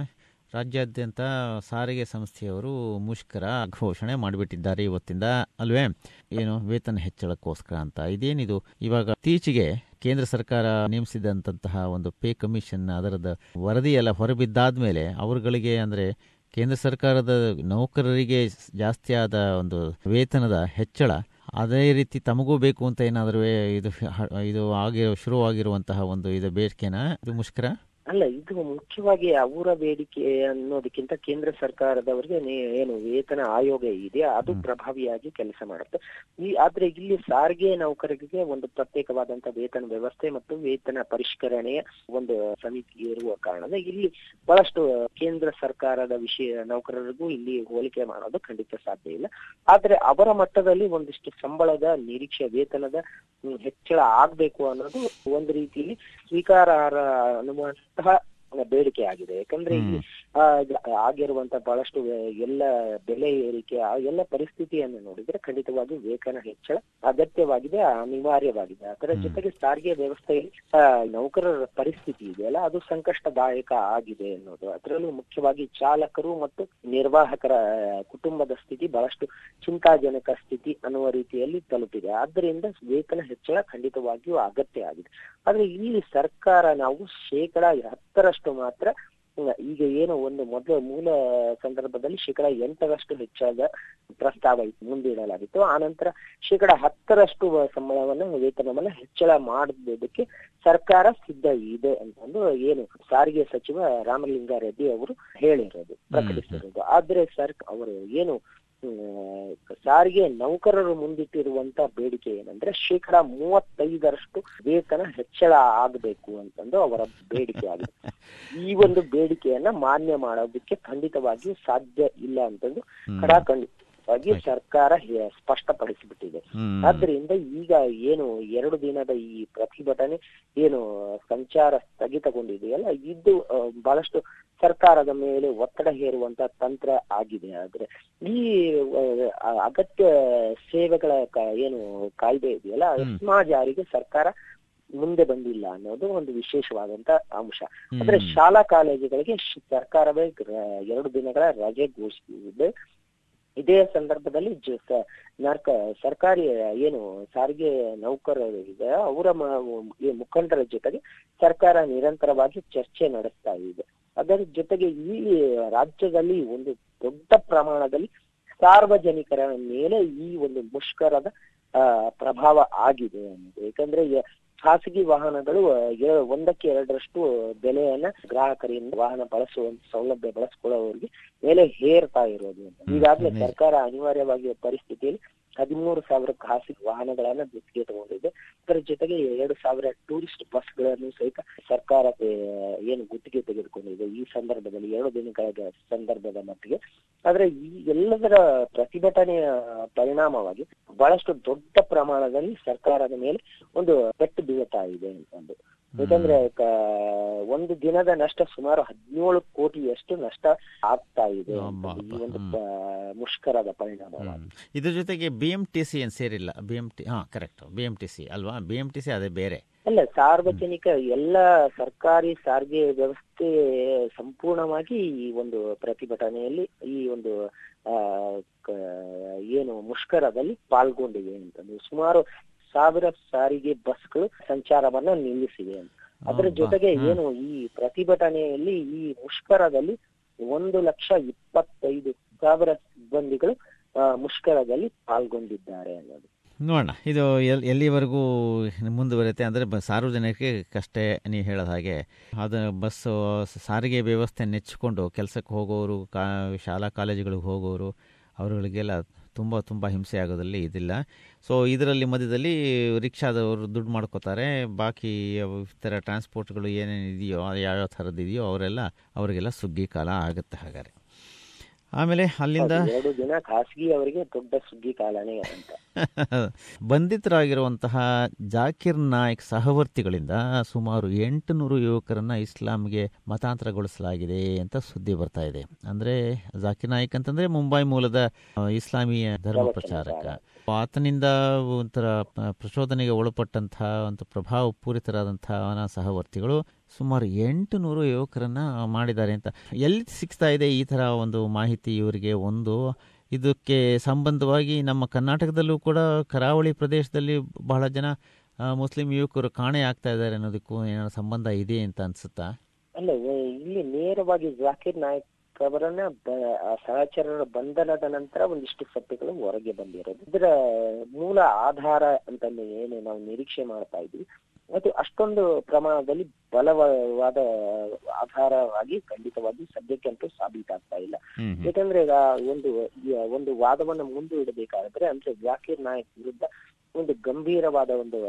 ರಾಜ್ಯಾದ್ಯಂತ ಸಾರಿಗೆ ಸಂಸ್ಥೆಯವರು ಮುಷ್ಕರ ಘೋಷಣೆ ಮಾಡಿಬಿಟ್ಟಿದ್ದಾರೆ ಇವತ್ತಿಂದ. ಅಲ್ವೇ? ಏನು ವೇತನ ಹೆಚ್ಚಳಕ್ಕೋಸ್ಕರ ಅಂತ. ಇದೇನಿದು? ಇವಾಗ ಇತ್ತೀಚೆಗೆ ಕೇಂದ್ರ ಸರ್ಕಾರ ನೇಮಿಸಿದಂತಹ ಒಂದು ಪೇ ಕಮಿಷನ್ ಅದರದ ವರದಿ ಎಲ್ಲ ಹೊರಬಿದ್ದಾದ್ಮೇಲೆ ಅವರುಗಳಿಗೆ ಅಂದರೆ ಕೇಂದ್ರ ಸರ್ಕಾರದ ನೌಕರರಿಗೆ ಜಾಸ್ತಿ ಆದ ಒಂದು ವೇತನದ ಹೆಚ್ಚಳ ಅದೇ ರೀತಿ ತಮಗೂ ಬೇಕು ಅಂತ ಏನಾದರೂ ಇದು ಇದು ಆಗಿರೋ ಶುರುವಾಗಿರುವಂತಹ ಒಂದು ಇದು ಬೇಡಿಕೆನ? ಇದು ಮುಷ್ಕರ? ಅಲ್ಲ ಇದು ಮುಖ್ಯವಾಗಿ ಅವರ ಬೇಡಿಕೆ ಅನ್ನೋದಕ್ಕಿಂತ ಕೇಂದ್ರ ಸರ್ಕಾರದವರಿಗೆ ಏನು ವೇತನ ಆಯೋಗ ಇದೆ ಅದು ಪ್ರಭಾವಿಯಾಗಿ ಕೆಲಸ ಮಾಡುತ್ತೆ. ಈ ಆದ್ರೆ ಇಲ್ಲಿ ಸಾರಿಗೆ ನೌಕರರಿಗೆ ಒಂದು ಪ್ರತ್ಯೇಕವಾದಂತ ವೇತನ ವ್ಯವಸ್ಥೆ ಮತ್ತು ವೇತನ ಪರಿಷ್ಕರಣೆಯ ಒಂದು ಸಮಿತಿ ಇರುವ ಕಾರಣ ಇಲ್ಲಿ ಬಹಳಷ್ಟು ಕೇಂದ್ರ ಸರ್ಕಾರದ ವಿಷಯ ನೌಕರರಿಗೂ ಇಲ್ಲಿ ಹೋಲಿಕೆ ಮಾಡೋದು ಖಂಡಿತ ಸಾಧ್ಯ ಇಲ್ಲ. ಆದ್ರೆ ಅವರ ಮಟ್ಟದಲ್ಲಿ ಒಂದಿಷ್ಟು ಸಂಬಳದ ನಿರೀಕ್ಷೆ ವೇತನದ ಹೆಚ್ಚಳ ಆಗ್ಬೇಕು ಅನ್ನೋದು ಒಂದು ರೀತಿಯಲ್ಲಿ ಸ್ವೀಕಾರಾರ್ಹ if I ಬೇಡಿಕೆ ಆಗಿದೆ. ಯಾಕಂದ್ರೆ ಇಲ್ಲಿ ಆ, ಆಗಿರುವಂತ ಬಹಳಷ್ಟು ಎಲ್ಲ ಬೆಲೆ ಏರಿಕೆ ಆ ಎಲ್ಲ ಪರಿಸ್ಥಿತಿಯನ್ನು ನೋಡಿದ್ರೆ ಖಂಡಿತವಾಗಿ ವೇತನ ಹೆಚ್ಚಳ ಅಗತ್ಯವಾಗಿದೆ ಅನಿವಾರ್ಯವಾಗಿದೆ. ಅದರ ಜೊತೆಗೆ ಸಾರಿಗೆ ವ್ಯವಸ್ಥೆಯಲ್ಲಿ ನೌಕರರ ಪರಿಸ್ಥಿತಿ ಇದೆಯಲ್ಲ ಅದು ಸಂಕಷ್ಟದಾಯಕ ಆಗಿದೆ ಅನ್ನೋದು ಅದರಲ್ಲೂ ಮುಖ್ಯವಾಗಿ ಚಾಲಕರು ಮತ್ತು ನಿರ್ವಾಹಕರ ಕುಟುಂಬದ ಸ್ಥಿತಿ ಬಹಳಷ್ಟು ಚಿಂತಾಜನಕ ಸ್ಥಿತಿ ಅನ್ನುವ ರೀತಿಯಲ್ಲಿ ತಲುಪಿದೆ. ಆದ್ದರಿಂದ ವೇತನ ಹೆಚ್ಚಳ ಖಂಡಿತವಾಗಿಯೂ ಅಗತ್ಯ ಆಗಿದೆ. ಆದ್ರೆ ಇಲ್ಲಿ ಸರ್ಕಾರ ನಾವು ಶೇಕಡಾ ಹತ್ತರಷ್ಟು ಮಾತ್ರ. ಈಗ ಏನು ಒಂದು ಮೊದಲ ಮೂಲ ಸಂದರ್ಭದಲ್ಲಿ ಶೇಕಡ ಎಂಟರಷ್ಟು ಹೆಚ್ಚಾದ ಪ್ರಸ್ತಾವ ಇತ್ತು ಮುಂದಿಡಲಾಗಿತ್ತು. ಆ ನಂತರ ಶೇಕಡ ಹತ್ತರಷ್ಟು ಸಂಬಳವನ್ನು ವೇತನವನ್ನ ಹೆಚ್ಚಳ ಮಾಡೋದಕ್ಕೆ ಸರ್ಕಾರ ಸಿದ್ಧ ಇದೆ ಅಂತಂದು ಏನು ಸಾರಿಗೆ ಸಚಿವ ರಾಮಲಿಂಗಾರೆಡ್ಡಿ ಅವರು ಹೇಳಿರೋದು ಪ್ರಕಟಿಸಿರೋದು. ಆದ್ರೆ ಸರ್ ಅವರು ಏನು ಸಾರಿಗೆ ನೌಕರರು ಮುಂದಿಟ್ಟಿರುವಂತ ಬೇಡಿಕೆ ಏನಂದ್ರೆ ಶೇಕಡ ಮೂವತ್ತೈದರಷ್ಟು ವೇತನ ಹೆಚ್ಚಳ ಆಗಬೇಕು ಅಂತಂದು ಅವರ ಬೇಡಿಕೆ ಆಗಿದೆ ಈ ಒಂದು ಬೇಡಿಕೆಯನ್ನ ಮಾನ್ಯ ಮಾಡೋದಕ್ಕೆ ಖಂಡಿತವಾಗಿಯೂ ಸಾಧ್ಯ ಇಲ್ಲ ಅಂತಂದು ಹ್ಮ್. ಕಡಾಖಂಡಿತವಾಗಿ ಸರ್ಕಾರ ಸ್ಪಷ್ಟಪಡಿಸಿಬಿಟ್ಟಿದೆ. ಆದ್ರಿಂದ ಈಗ ಏನು ಎರಡು ದಿನದ ಈ ಪ್ರತಿಭಟನೆ ಏನು ಸಂಚಾರ ಸ್ಥಗಿತಗೊಂಡಿದೆಯಲ್ಲ ಇದು ಬಹಳಷ್ಟು ಸರ್ಕಾರದ ಮೇಲೆ ಒತ್ತಡ ಹೇರುವಂತ ತಂತ್ರ ಆಗಿದೆ. ಆದ್ರೆ ಈ ಅಗತ್ಯ ಸೇವೆಗಳ ಏನು ಕಾಯ್ದೆ ಇದೆಯಲ್ಲ ಅಸ್ಮಾ ಸ್ಮಾ ಜಾರಿಗೆ ಸರ್ಕಾರ ಮುಂದೆ ಬಂದಿಲ್ಲ ಅನ್ನೋದು ಒಂದು ವಿಶೇಷವಾದಂತ ಅಂಶ. ಅಂದ್ರೆ. ಶಾಲಾ ಕಾಲೇಜುಗಳಿಗೆ ಸರ್ಕಾರವೇ ಎರಡು ದಿನಗಳ ರಜೆ ಘೋಷಿಸಿದೆ. ಇದೇ ಸಂದರ್ಭದಲ್ಲಿ ಜ- ನರ್ಕ, ಸರ್ಕಾರಿ ಏನು ಸಾರಿಗೆ ನೌಕರರು ಇದೆ ಅವರ ಮುಖಂಡರ ಜೊತೆಗೆ ಸರ್ಕಾರ ನಿರಂತರವಾಗಿ ಚರ್ಚೆ ನಡೆಸ್ತಾ ಇದೆ. ಅದರ ಜೊತೆಗೆ ಈ ರಾಜ್ಯದಲ್ಲಿ ಒಂದು ದೊಡ್ಡ ಪ್ರಮಾಣದಲ್ಲಿ ಸಾರ್ವಜನಿಕರ ಮೇಲೆ ಈ ಒಂದು ಮುಷ್ಕರದ ಪ್ರಭಾವ ಆಗಿದೆ. ಅನ್ನೋದು ಯಾಕಂದ್ರೆ ಖಾಸಗಿ ವಾಹನಗಳು ಒಂದಕ್ಕೆ ಎರಡರಷ್ಟು ಬೆಲೆಯನ್ನ ಗ್ರಾಹಕರಿಂದ ವಾಹನ ಬಳಸುವ ಸೌಲಭ್ಯ ಬಳಸಿಕೊಳ್ಳುವವರಿಗೆ ಮೇಲೆ ಹೇರ್ತಾ ಇರೋದು. ಈಗಾಗಲೇ ಸರ್ಕಾರ ಅನಿವಾರ್ಯವಾಗಿ ಪರಿಸ್ಥಿತಿಯಲ್ಲಿ ಹದಿಮೂರು ಸಾವಿರ ಖಾಸಗಿ ವಾಹನಗಳನ್ನ ಗುತ್ತಿಗೆ ತಗೊಂಡಿದೆ ಅದರ ಜೊತೆಗೆ ಎರಡು ಸಾವಿರ ಟೂರಿಸ್ಟ್ ಬಸ್ಗಳನ್ನು ಸಹಿತ ಸರ್ಕಾರ ಏನು ಗುತ್ತಿಗೆ ತೆಗೆದುಕೊಂಡಿದೆ. ಈ ಸಂದರ್ಭದಲ್ಲಿ ಎರಡು ದಿನಗಳ ಸಂದರ್ಭದ ಮಟ್ಟಿಗೆ. ಆದ್ರೆ ಈ ಎಲ್ಲದರ ಪ್ರತಿಭಟನೆಯ ಪರಿಣಾಮವಾಗಿ ಬಹಳಷ್ಟು ದೊಡ್ಡ ಪ್ರಮಾಣದಲ್ಲಿ ಸರ್ಕಾರದ ಮೇಲೆ ಒಂದು ಪೆಟ್ಟು ಬೀಳ್ತಾ ಇದೆ ಅಂತಂದು ಯಾಕಂದ್ರೆ ಒಂದು ದಿನದ ನಷ್ಟ ಸುಮಾರು ಹದಿನೇಳು ಕೋಟಿಯಷ್ಟು ನಷ್ಟ ಆಗ್ತಾ ಇದೆ ಅಬ್ಬಾ, ಈ ಒಂದು ಮುಷ್ಕರದ ಪರಿಣಾಮ. ಇದ್ರ ಜೊತೆಗೆ ಬಿಎಂಟಿಸಿ ಏನು ಸೇರಿಲ್ಲ? ಬಿಎಂಟಿ ಹಾ ಕರೆಕ್ಟ್ ಬಿಎಂಟಿಸಿ ಅಲ್ವಾ? ಬಿಎಂಟಿಸಿ ಅದೇ ಬೇರೆ. ಅಲ್ಲ ಸಾರ್ವಜನಿಕ ಎಲ್ಲ ಸರ್ಕಾರಿ ಸಾರಿಗೆ ವ್ಯವಸ್ಥೆ ಸಂಪೂರ್ಣವಾಗಿ ಈ ಒಂದು ಪ್ರತಿಭಟನೆಯಲ್ಲಿ ಈ ಒಂದು ಏನು ಮುಷ್ಕರದಲ್ಲಿ ಪಾಲ್ಗೊಂಡಿದೆ ಅಂತಂದ್ರೆ ಸುಮಾರು ಸಾವಿರ ಸಾರಿಗೆ ಬಸ್ಗಳು ಸಂಚಾರವನ್ನ ನಿಲ್ಲಿಸಿವೆ ಅಂತ. ಅದರ ಜೊತೆಗೆ ಏನು ಈ ಪ್ರತಿಭಟನೆಯಲ್ಲಿ ಈ ಮುಷ್ಕರದಲ್ಲಿ ಒಂದು ಲಕ್ಷ ಇಪ್ಪತ್ತೈದು ಸಾವಿರ ಸಿಬ್ಬಂದಿಗಳು ಮುಷ್ಕರದಲ್ಲಿ ಪಾಲ್ಗೊಂಡಿದ್ದಾರೆ ಅನ್ನೋದು. ನೋಡೋಣ. ಇದು ಎಲ್ ಎಲ್ಲಿವರೆಗೂ ಮುಂದುವರಿಯುತ್ತೆ ಅಂದರೆ ಬ ಸಾರ್ವಜನಿಕರಿಗೆ ಕಷ್ಟೇ ನೀವು ಹೇಳೋದ ಹಾಗೆ. ಅದು ಬಸ್ಸು ಸಾರಿಗೆ ವ್ಯವಸ್ಥೆ ನೆಚ್ಚಿಕೊಂಡು ಕೆಲಸಕ್ಕೆ ಹೋಗೋರು ಕಾ ಶಾಲಾ ಕಾಲೇಜುಗಳಿಗೆ ಹೋಗೋರು ಅವರುಗಳಿಗೆಲ್ಲ ತುಂಬ ತುಂಬ ಹಿಂಸೆ ಆಗೋದಲ್ಲಿ ಇದಿಲ್ಲ. ಸೊ ಇದರಲ್ಲಿ ಮಧ್ಯದಲ್ಲಿ ರಿಕ್ಷಾದವರು ದುಡ್ಡು ಮಾಡ್ಕೋತಾರೆ. ಬಾಕಿ ಥರ ಟ್ರಾನ್ಸ್ಪೋರ್ಟ್ಗಳು ಏನೇನು ಇದೆಯೋ ಅದು ಯಾವ್ಯಾವ ಥರದ್ದು ಇದೆಯೋ, ಅವರೆಲ್ಲ, ಅವರಿಗೆಲ್ಲ ಸುಗ್ಗಿ ಕಾಲ ಆಗುತ್ತೆ ಹಾಗಾದ್ರೆ. ಆಮೇಲೆ ಅಲ್ಲಿಂದ ಎರಡು ದಿನ ಖಾಸಗಿ ಅವರಿಗೆ ದೊಡ್ಡ ಸುದ್ದಿ ಕಾಲನೇ ಅಂತ. ಬಂಧಿತರಾಗಿರುವಂತಹ ಜಾಕಿರ್ ನಾಯಕ್ ಸಹವರ್ತಿಗಳಿಂದ ಸುಮಾರು ಎಂಟುನೂರು ಯುವಕರನ್ನ ಇಸ್ಲಾಂಗೆ ಮತಾಂತರಗೊಳಿಸಲಾಗಿದೆ ಅಂತ ಸುದ್ದಿ ಬರ್ತಾ ಇದೆ. ಅಂದ್ರೆ ಜಾಕಿರ್ ನಾಯಕ್ ಅಂತಂದ್ರೆ ಮುಂಬೈ ಮೂಲದ ಇಸ್ಲಾಮಿಯ ಧರ್ಮ ಪ್ರಚಾರಕ. ಆತನಿಂದ ಒಂಥರ ಪ್ರಚೋದನೆಗೆ ಒಳಪಟ್ಟಂತಹ ಒಂದು ಪ್ರಭಾವ ಪೂರಿತರಾದಂತಹ ಅವನ ಸಹವರ್ತಿಗಳು ಸುಮಾರು ಎಂಟು ನೂರು ಯುವಕರನ್ನ ಮಾಡಿದ್ದಾರೆ ಅಂತ. ಎಲ್ಲಿ ಸಿಗ್ತಾ ಇದೆ ಈ ತರ ಒಂದು ಮಾಹಿತಿ ಇವರಿಗೆ? ಒಂದು, ಇದಕ್ಕೆ ಸಂಬಂಧವಾಗಿ ನಮ್ಮ ಕರ್ನಾಟಕದಲ್ಲೂ ಕೂಡ ಕರಾವಳಿ ಪ್ರದೇಶದಲ್ಲಿ ಬಹಳ ಜನ ಮುಸ್ಲಿಂ ಯುವಕರು ಕಾಣೆ ಆಗ್ತಾ ಇದ್ದಾರೆ ಅನ್ನೋದಕ್ಕೂ ಏನಾದ್ರು ಸಂಬಂಧ ಇದೆ ಅಂತ ಅನ್ಸುತ್ತಾ? ಅಲ್ಲ ಇಲ್ಲಿ ನೇರವಾಗಿ ಜಾಕಿರ್ ನಾಯಕ್ ಅವರನ್ನ ಸಹಚರರ ಬಂಧನದ ನಂತರ ಒಂದಿಷ್ಟು ಸತ್ಯಗಳು ಹೊರಗೆ ಬಂದಿರೋದು. ಇದರ ಮೂಲ ಆಧಾರ ಅಂತ ಏನು ನಾವು ನಿರೀಕ್ಷೆ ಮಾಡ್ತಾ ಇದ್ವಿ ಅದು ಅಷ್ಟೊಂದು ಪ್ರಮಾಣದಲ್ಲಿ ಬಲವಾದ ಆಧಾರವಾಗಿ ಖಂಡಿತವಾಗಿ ಸದ್ಯಕ್ಕಂತೂ ಸಾಬೀತಾಗ್ತಾ ಇಲ್ಲ. ಯಾಕಂದ್ರೆ ಈಗ ಒಂದು ಒಂದು ವಾದವನ್ನು ಮುಂದೂಡಬೇಕಾದ್ರೆ ಅಂದ್ರೆ ಜಾಕಿರ್ ನಾಯಕ್ ವಿರುದ್ಧ ಒಂದು ಗಂಭೀರವಾದ ಒಂದು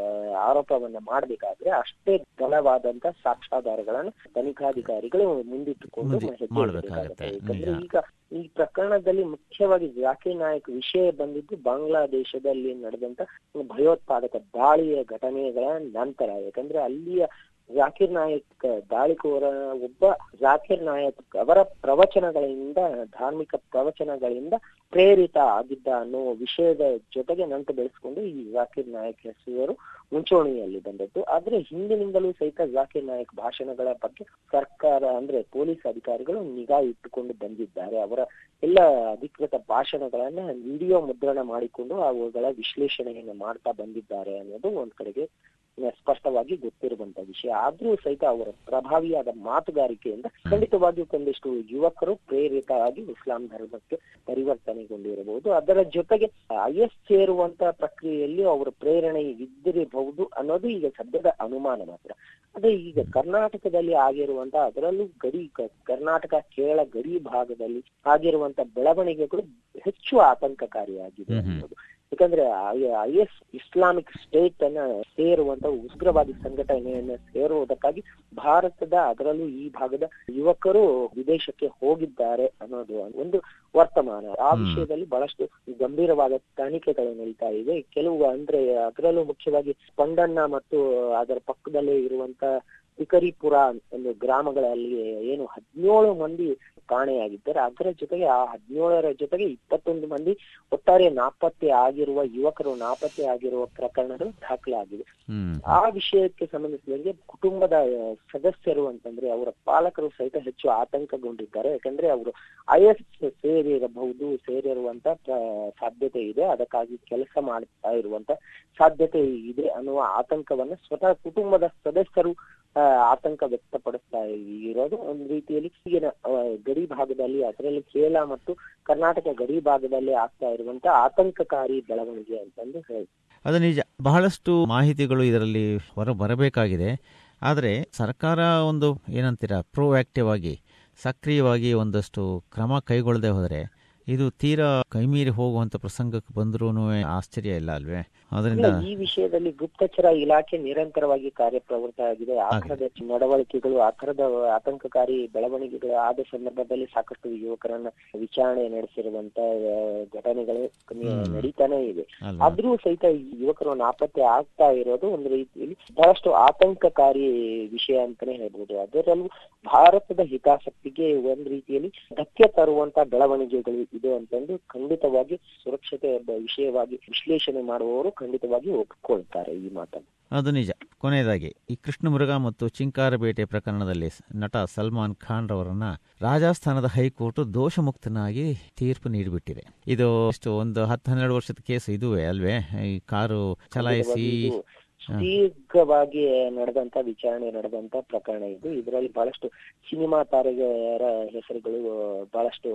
ಆರೋಪವನ್ನ ಮಾಡಬೇಕಾದ್ರೆ ಅಷ್ಟೇ ಬಲವಾದಂತ ಸಾಕ್ಷ್ಯಾಧಾರಗಳನ್ನು ತನಿಖಾಧಿಕಾರಿಗಳು ಮುಂದಿಟ್ಟುಕೊಂಡು ಮಾಡ್ಬೇಕಾಗತ್ತೆ, ಯಾಕಂದ್ರೆ ಈಗ ಈ ಪ್ರಕರಣದಲ್ಲಿ ಮುಖ್ಯವಾಗಿ ಜಾಕಿರ್ ನಾಯಕ್ ವಿಷಯ ಬಂದಿದ್ದು ಬಾಂಗ್ಲಾದೇಶದಲ್ಲಿ ನಡೆದಂತ ಭಯೋತ್ಪಾದಕ ದಾಳಿಯ ಘಟನೆಗಳ ನಂತರ. ಯಾಕಂದ್ರೆ ಅಲ್ಲಿಯ ಜಾಕಿರ್ ನಾಯಕ್ ದಾಳಿಕೋರ ಒಬ್ಬ ಜಾಕಿರ್ ನಾಯಕ್ ಅವರ ಪ್ರವಚನಗಳಿಂದ, ಧಾರ್ಮಿಕ ಪ್ರವಚನಗಳಿಂದ ಪ್ರೇರಿತ ಆಗಿದ್ದ ಅನ್ನೋ ವಿಷಯದ ಜೊತೆಗೆ ನಂಟು ಬೆಳೆಸ್ಕೊಂಡು ಈ ಜಾಕಿರ್ ನಾಯಕ್ ಹೆಸರು ಮುಂಚೂಣಿಯಲ್ಲಿ ಬಂದದ್ದು. ಆದ್ರೆ ಹಿಂದಿನಿಂದಲೂ ಸಹಿತ ಜಾಕಿರ್ ನಾಯಕ್ ಭಾಷಣಗಳ ಬಗ್ಗೆ ಸರ್ಕಾರ ಅಂದ್ರೆ ಪೊಲೀಸ್ ಅಧಿಕಾರಿಗಳು ನಿಗಾ ಇಟ್ಟುಕೊಂಡು ಬಂದಿದ್ದಾರೆ. ಅವರ ಎಲ್ಲ ಅಧಿಕೃತ ಭಾಷಣಗಳನ್ನ ವಿಡಿಯೋ ಮುದ್ರಣ ಮಾಡಿಕೊಂಡು ಅವುಗಳ ವಿಶ್ಲೇಷಣೆಯನ್ನು ಮಾಡ್ತಾ ಬಂದಿದ್ದಾರೆ ಅನ್ನೋದು ಒಂದ್ ಕಡೆಗೆ ಸ್ಪಷ್ಟವಾಗಿ ಗೊತ್ತಿರುವಂತ ವಿಷಯ. ಆದ್ರೂ ಸಹಿತ ಅವರ ಪ್ರಭಾವಿಯಾದ ಮಾತುಗಾರಿಕೆಯಿಂದ ಖಂಡಿತವಾಗಿಯೂ ಒಂದಿಷ್ಟು ಯುವಕರು ಪ್ರೇರಿತವಾಗಿ ಇಸ್ಲಾಂ ಧರ್ಮಕ್ಕೆ ಪರಿವರ್ತನೆಗೊಂಡಿರಬಹುದು. ಅದರ ಜೊತೆಗೆ ಐಎಸ್ ಎಸ್ ಸೇರುವಂತ ಪ್ರಕ್ರಿಯೆಯಲ್ಲಿ ಅವರ ಪ್ರೇರಣೆ ಇದ್ದಿರಬಹುದು ಅನ್ನೋದು ಈಗ ಸದ್ಯದ ಅನುಮಾನ ಮಾತ್ರ. ಅದೇ ಈಗ ಕರ್ನಾಟಕದಲ್ಲಿ ಆಗಿರುವಂತ ಅದರಲ್ಲೂ ಗಡಿ ಕರ್ನಾಟಕ ಕೇರಳ ಗಡಿ ಭಾಗದಲ್ಲಿ ಆಗಿರುವಂತ ಬೆಳವಣಿಗೆಗಳು ಹೆಚ್ಚು ಆತಂಕಕಾರಿಯಾಗಿದೆ. ಅನ್ನೋದು ಯಾಕಂದ್ರೆ ಐ ಎಸ್ ಇಸ್ಲಾಮಿಕ್ ಸ್ಟೇಟ್ ಅನ್ನ ಸೇರುವಂತ ಉಗ್ರವಾದಿ ಸಂಘಟನೆಯನ್ನ ಸೇರುವುದಕ್ಕಾಗಿ ಭಾರತದ ಅದರಲ್ಲೂ ಈ ಭಾಗದ ಯುವಕರು ವಿದೇಶಕ್ಕೆ ಹೋಗಿದ್ದಾರೆ ಅನ್ನೋದು ಒಂದು ವರ್ತಮಾನ. ಆ ವಿಷಯದಲ್ಲಿ ಬಹಳಷ್ಟು ಗಂಭೀರವಾದ ತನಿಖೆಗಳು ನಡೀತಾ ಇವೆ. ಕೆಲವು ಅಂದ್ರೆ ಅದರಲ್ಲೂ ಮುಖ್ಯವಾಗಿ ಸ್ಪಂದನ್ನ ಮತ್ತು ಅದರ ಪಕ್ಕದಲ್ಲೇ ಇರುವಂತ ತಿಕರಿಪುರ ಒಂದು ಗ್ರಾಮಗಳಲ್ಲಿ ಏನು ಹದಿನೇಳು ಮಂದಿ ಕಾಣೆಯಾಗಿದ್ದಾರೆ. ಅದರ ಜೊತೆಗೆ ಆ ಹದಿನೇಳರ ಜೊತೆಗೆ ಇಪ್ಪತ್ತೊಂದು ಮಂದಿ ಒಟ್ಟಾರೆ ನಾಪತ್ತೆ ಆಗಿರುವ ಯುವಕರು ನಾಪತ್ತೆ ಆಗಿರುವ ಪ್ರಕರಣಗಳು ದಾಖಲಾಗಿವೆ. ಆ ವಿಷಯಕ್ಕೆ ಸಂಬಂಧಿಸಿದಂತೆ ಕುಟುಂಬದ ಸದಸ್ಯರು ಅಂತಂದ್ರೆ ಅವರ ಪಾಲಕರು ಸಹಿತ ಹೆಚ್ಚು ಆತಂಕಗೊಂಡಿದ್ದಾರೆ. ಯಾಕಂದ್ರೆ ಅವರು ಐಎಸ್ ಎಸ್ ಸೇರಿರಬಹುದು ಸೇರಿರುವಂತ ಸಾಧ್ಯತೆ ಇದೆ. ಅದಕ್ಕಾಗಿ ಕೆಲಸ ಮಾಡ್ತಾ ಇರುವಂತ ಸಾಧ್ಯತೆ ಇದೆ ಅನ್ನುವ ಆತಂಕವನ್ನ ಸ್ವತಃ ಕುಟುಂಬದ ಸದಸ್ಯರು ಆತಂಕ ವ್ಯಕ್ತಪಡಿಸ್ತಾ ಇರೋದು ಒಂದು ರೀತಿಯಲ್ಲಿ ಈಗಿನ ಗಡಿ ಭಾಗದಲ್ಲಿ ಅದರಲ್ಲಿ ಕೇರಳ ಮತ್ತು ಕರ್ನಾಟಕ ಗಡಿ ಭಾಗದಲ್ಲಿ ಆಗ್ತಾ ಇರುವಂತ ಆತಂಕಕಾರಿ ಬೆಳವಣಿಗೆ ಅಂತಂದು ಹೇಳಿ ಅದು ನಿಜ. ಬಹಳಷ್ಟು ಮಾಹಿತಿಗಳು ಇದರಲ್ಲಿ ಹೊರ ಬರಬೇಕಾಗಿದೆ. ಆದರೆ ಸರ್ಕಾರ ಒಂದು ಏನಂತೀರ ಪ್ರೋಆಕ್ಟಿವ್ ಆಗಿ, ಸಕ್ರಿಯವಾಗಿ ಒಂದಷ್ಟು ಕ್ರಮ ಕೈಗೊಳ್ಳದೆ ಹೋದರೆ ಇದು ತೀರಾ ಕೈಮೀರಿ ಹೋಗುವಂತ ಪ್ರಸಂಗಕ್ಕೆ ಬಂದ್ರೂ ಆಶ್ಚರ್ಯ ಇಲ್ಲ ಅಲ್ವೇ? ಅದರಿಂದ ಈ ವಿಷಯದಲ್ಲಿ ಗುಪ್ತಚರ ಇಲಾಖೆ ನಿರಂತರವಾಗಿ ಕಾರ್ಯಪ್ರವೃತ್ತ ಆಗಿದೆ. ಆ ತರದ ನಡವಳಿಕೆಗಳು ಆ ಆತಂಕಕಾರಿ ಬೆಳವಣಿಗೆಗಳು ಆದ ಸಂದರ್ಭದಲ್ಲಿ ಸಾಕಷ್ಟು ಯುವಕರನ್ನ ವಿಚಾರಣೆ ನಡೆಸಿರುವಂತ ಘಟನೆಗಳು. ನಡೀತಾನೆ ಇದೆ. ಆದ್ರೂ ಸಹಿತ ಈ ಯುವಕರು ನಾಪತ್ತೆ ಆಗ್ತಾ ಇರೋದು ಒಂದು ರೀತಿಯಲ್ಲಿ ಬಹಳಷ್ಟು ಆತಂಕಕಾರಿ ವಿಷಯ ಅಂತಾನೆ ಹೇಳ್ಬೋದು. ಅದರಲ್ಲೂ ಭಾರತದ ಹಿತಾಸಕ್ತಿಗೆ ಒಂದ್ ರೀತಿಯಲ್ಲಿ ಧಕ್ಕೆ ತರುವಂತ ಬೆಳವಣಿಗೆಗಳು ಇದೆ ಅಂತಂದು ಖಂಡಿತವಾಗಿ ಸುರಕ್ಷತೆ ವಿಷಯವಾಗಿ ವಿಶ್ಲೇಷಣೆ ಮಾಡುವವರು ಖಂಡಿತವಾಗಿ ಒಪ್ಪಿಕೊಳ್ತಾರೆ ಈ ಮಾತನ್ನು. ಅದು ನಿಜ. ಕೊನೆಯದಾಗಿ ಈ ಕೃಷ್ಣ ಮೃಗ ಮತ್ತು ಚಿಂಕಾರ ಬೇಟೆ ಪ್ರಕರಣದಲ್ಲಿ ನಟ ಸಲ್ಮಾನ್ ಖಾನ್ ರವರನ್ನ ರಾಜಸ್ಥಾನದ ಹೈಕೋರ್ಟ್ ದೋಷಮುಕ್ತನಾಗಿ ತೀರ್ಪು ನೀಡಿಬಿಟ್ಟಿದೆ. ಇದು ಎಷ್ಟು ಒಂದು ಹತ್ತು ಹನ್ನೆರಡು ವರ್ಷದ ಕೇಸ್ ಇದುವೇ ಅಲ್ವೇ? ಈ ಕಾರು ಚಲಾಯಿಸಿ ದೀರ್ಘವಾಗಿ ನಡೆದಂತ ವಿಚಾರಣೆ ನಡೆದಂತ ಪ್ರಕರಣ ಇದು. ಇದರಲ್ಲಿ ಬಹಳಷ್ಟು ಸಿನಿಮಾ ತಾರೆಯರ ಹೆಸರುಗಳು ಬಹಳಷ್ಟು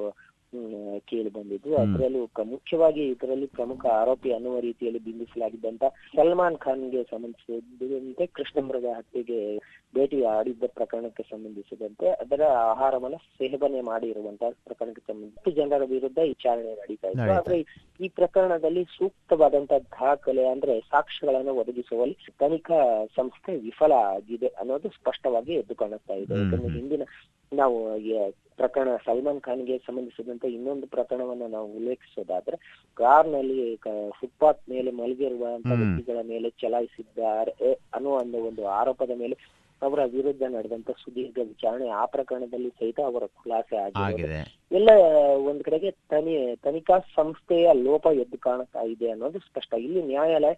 ಕೇಳಿ ಬಂದಿದ್ದು. ಅದರಲ್ಲೂ ಮುಖ್ಯವಾಗಿ ಇದರಲ್ಲಿ ಪ್ರಮುಖ ಆರೋಪಿ ಅನ್ನುವ ರೀತಿಯಲ್ಲಿ ಬಿಂಬಿಸಲಾಗಿದ್ದಂತ ಸಲ್ಮಾನ್ ಖಾನ್ಗೆ ಸಂಬಂಧಿಸಿದಂತೆ ಕೃಷ್ಣ ಮೃಗ ಹತ್ಯೆಗೆ ಭೇಟಿ ಆಡಿದ್ದ ಪ್ರಕರಣಕ್ಕೆ ಸಂಬಂಧಿಸಿದಂತೆ ಅದರ ಆಹಾರವನ್ನು ಸೇವನೆ ಮಾಡಿರುವಂತಹ ಪ್ರಕರಣಕ್ಕೆ ಸಂಬಂಧಿಸಿ ಜನರ ವಿರುದ್ಧ ವಿಚಾರಣೆ ನಡೀತಾ ಇತ್ತು. ಆದ್ರೆ ಈ ಪ್ರಕರಣದಲ್ಲಿ ಸೂಕ್ತವಾದಂತಹ ದಾಖಲೆ ಅಂದ್ರೆ ಸಾಕ್ಷ್ಯಗಳನ್ನು ಒದಗಿಸುವಲ್ಲಿ ತನಿಖಾ ಸಂಸ್ಥೆ ವಿಫಲ ಆಗಿದೆ ಅನ್ನೋದು ಸ್ಪಷ್ಟವಾಗಿ ಎದ್ದು ಕಾಣುತ್ತಾ ಇದೆ. ಯಾಕಂದ್ರೆ ಹಿಂದಿನ ನಾವು ಪ್ರಕರಣ ಸಲ್ಮಾನ್ ಖಾನ್ಗೆ ಸಂಬಂಧಿಸಿದಂತೆ ಇನ್ನೊಂದು ಪ್ರಕರಣವನ್ನ ನಾವು ಉಲ್ಲೇಖಿಸೋದಾದ್ರೆ ಕಾರ್ನಲ್ಲಿ ಫುಟ್ಪಾತ್ ಮೇಲೆ ಮಲಗಿರುವ. ವ್ಯಕ್ತಿಗಳ ಮೇಲೆ ಚಲಾಯಿಸಿದ್ದಾರೆ ಅನ್ನುವ ಒಂದು ಒಂದು ಆರೋಪದ ಮೇಲೆ ಅವರ ವಿರುದ್ಧ ನಡೆದಂತ ಸುದೀರ್ಘ ವಿಚಾರಣೆ ಆ ಪ್ರಕರಣದಲ್ಲಿ ಸಹಿತ ಅವರ ಖುಲಾಸೆ ಆಗಿದೆ. ಎಲ್ಲ ಒಂದ್ ಕಡೆಗೆ ತನಿ ತನಿಖಾ ಸಂಸ್ಥೆಯ ಲೋಪ ಎದ್ದು ಕಾಣ್ತಾ ಇದೆ ಅನ್ನೋದು ಸ್ಪಷ್ಟ. ಇಲ್ಲಿ ನ್ಯಾಯಾಲಯ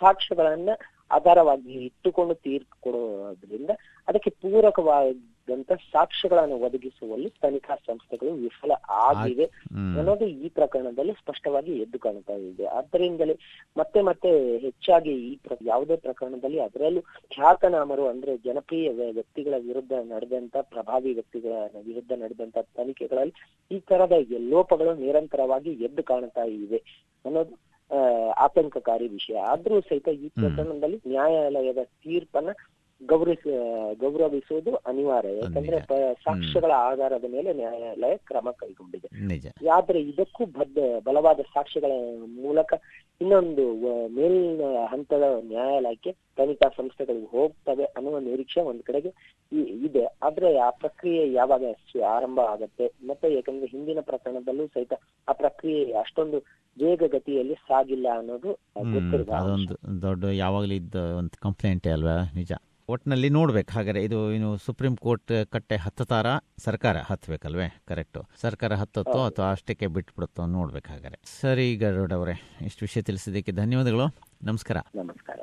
ಸಾಕ್ಷ್ಯಗಳನ್ನ ಆಧಾರವಾಗಿ ಇಟ್ಟುಕೊಂಡು ತೀರ್ಪು ಕೊಡೋದ್ರಿಂದ ಅದಕ್ಕೆ ಪೂರಕವಾದಂತ ಸಾಕ್ಷ್ಯಗಳನ್ನು ಒದಗಿಸುವಲ್ಲಿ ತನಿಖಾ ಸಂಸ್ಥೆಗಳು ವಿಫಲ ಆಗಿವೆ. ಅನ್ನೋದು ಈ ಪ್ರಕರಣದಲ್ಲಿ ಸ್ಪಷ್ಟವಾಗಿ ಎದ್ದು ಕಾಣ್ತಾ ಇದೆ. ಆದ್ದರಿಂದಲೇ ಮತ್ತೆ ಮತ್ತೆ ಹೆಚ್ಚಾಗಿ ಈ ಯಾವುದೇ ಪ್ರಕರಣದಲ್ಲಿ ಅದರಲ್ಲೂ ಖ್ಯಾತನಾಮರು ಅಂದ್ರೆ ಜನಪ್ರಿಯ ವ್ಯ- ವ್ಯಕ್ತಿಗಳ ವಿರುದ್ಧ ನಡೆದಂತ ಪ್ರಭಾವಿ ವ್ಯಕ್ತಿಗಳ ವಿರುದ್ಧ ನಡೆದಂತ ತನಿಖೆಗಳಲ್ಲಿ ಈ ತರದ ಲೋಪಗಳು ನಿರಂತರವಾಗಿ ಎದ್ದು ಕಾಣ್ತಾ ಇವೆ ಅನ್ನೋದು ಆತಂಕಕಾರಿ ವಿಷಯ. ಆದ್ರೂ ಸಹಿತ ಈ ಪ್ರಕರಣದಲ್ಲಿ ನ್ಯಾಯಾಲಯದ ತೀರ್ಪನ್ನ ಗೌರವಿಸ ಗೌರವಿಸುವುದು ಅನಿವಾರ್ಯ. ಯಾಕಂದ್ರೆ ಸಾಕ್ಷ್ಯಗಳ ಆಧಾರದ ಮೇಲೆ ನ್ಯಾಯಾಲಯ ಕ್ರಮ ಕೈಗೊಂಡಿದೆ. ಆದ್ರೆ ಇದಕ್ಕೂ ಬದ್ಧ ಬಲವಾದ ಸಾಕ್ಷ್ಯಗಳ ಮೂಲಕ ಇನ್ನೊಂದು ಮೇಲಿನ ಹಂತದ ನ್ಯಾಯಾಲಯಕ್ಕೆ ತನಿಖಾ ಸಂಸ್ಥೆಗಳು ಹೋಗ್ತವೆ ಅನ್ನುವ ನಿರೀಕ್ಷೆ ಒಂದ್ ಕಡೆಗೆ ಇದೆ. ಆದ್ರೆ ಆ ಪ್ರಕ್ರಿಯೆ ಯಾವಾಗ ಆರಂಭ ಆಗತ್ತೆ? ಮತ್ತೆ ಯಾಕಂದ್ರೆ ಹಿಂದಿನ ಪ್ರಕರಣದಲ್ಲೂ ಸಹಿತ ಆ ಪ್ರಕ್ರಿಯೆ ಅಷ್ಟೊಂದು ವೇಗಗತಿಯಲ್ಲಿ ಸಾಗಿಲ್ಲ ಅನ್ನೋದು. ಅದೊಂದು ದೊಡ್ಡ ಯಾವಾಗಲೂ ಇದ್ದ ಒಂದು ಕಂಪ್ಲೇಂಟೇ ಅಲ್ವಾ? ನಿಜ. ಒಟ್ಟಿನಲ್ಲಿ ನೋಡ್ಬೇಕು. ಹಾಗಾದ್ರೆ ಇದು ಇನ್ನು ಸುಪ್ರೀಂ ಕೋರ್ಟ್ ಕಟ್ಟೆ ಹತ್ತತಾರ ಸರ್ಕಾರ ಹತ್ತಬೇಕಲ್ವೇ ಕರೆಕ್ಟು ಸರ್ಕಾರ ಹತ್ತತ್ತೋ ಅಥವಾ ಅಷ್ಟಕ್ಕೆ ಬಿಟ್ಬಿಡುತ್ತೋ ನೋಡ್ಬೇಕು ಹಾಗಾದ್ರೆ. ಸರಿ ಗರುಡ್ ಅವರೇ ಇಷ್ಟು ವಿಷಯ ತಿಳಿಸಿದ್ದಕ್ಕೆ ಧನ್ಯವಾದಗಳು. ನಮಸ್ಕಾರ. ನಮಸ್ಕಾರ.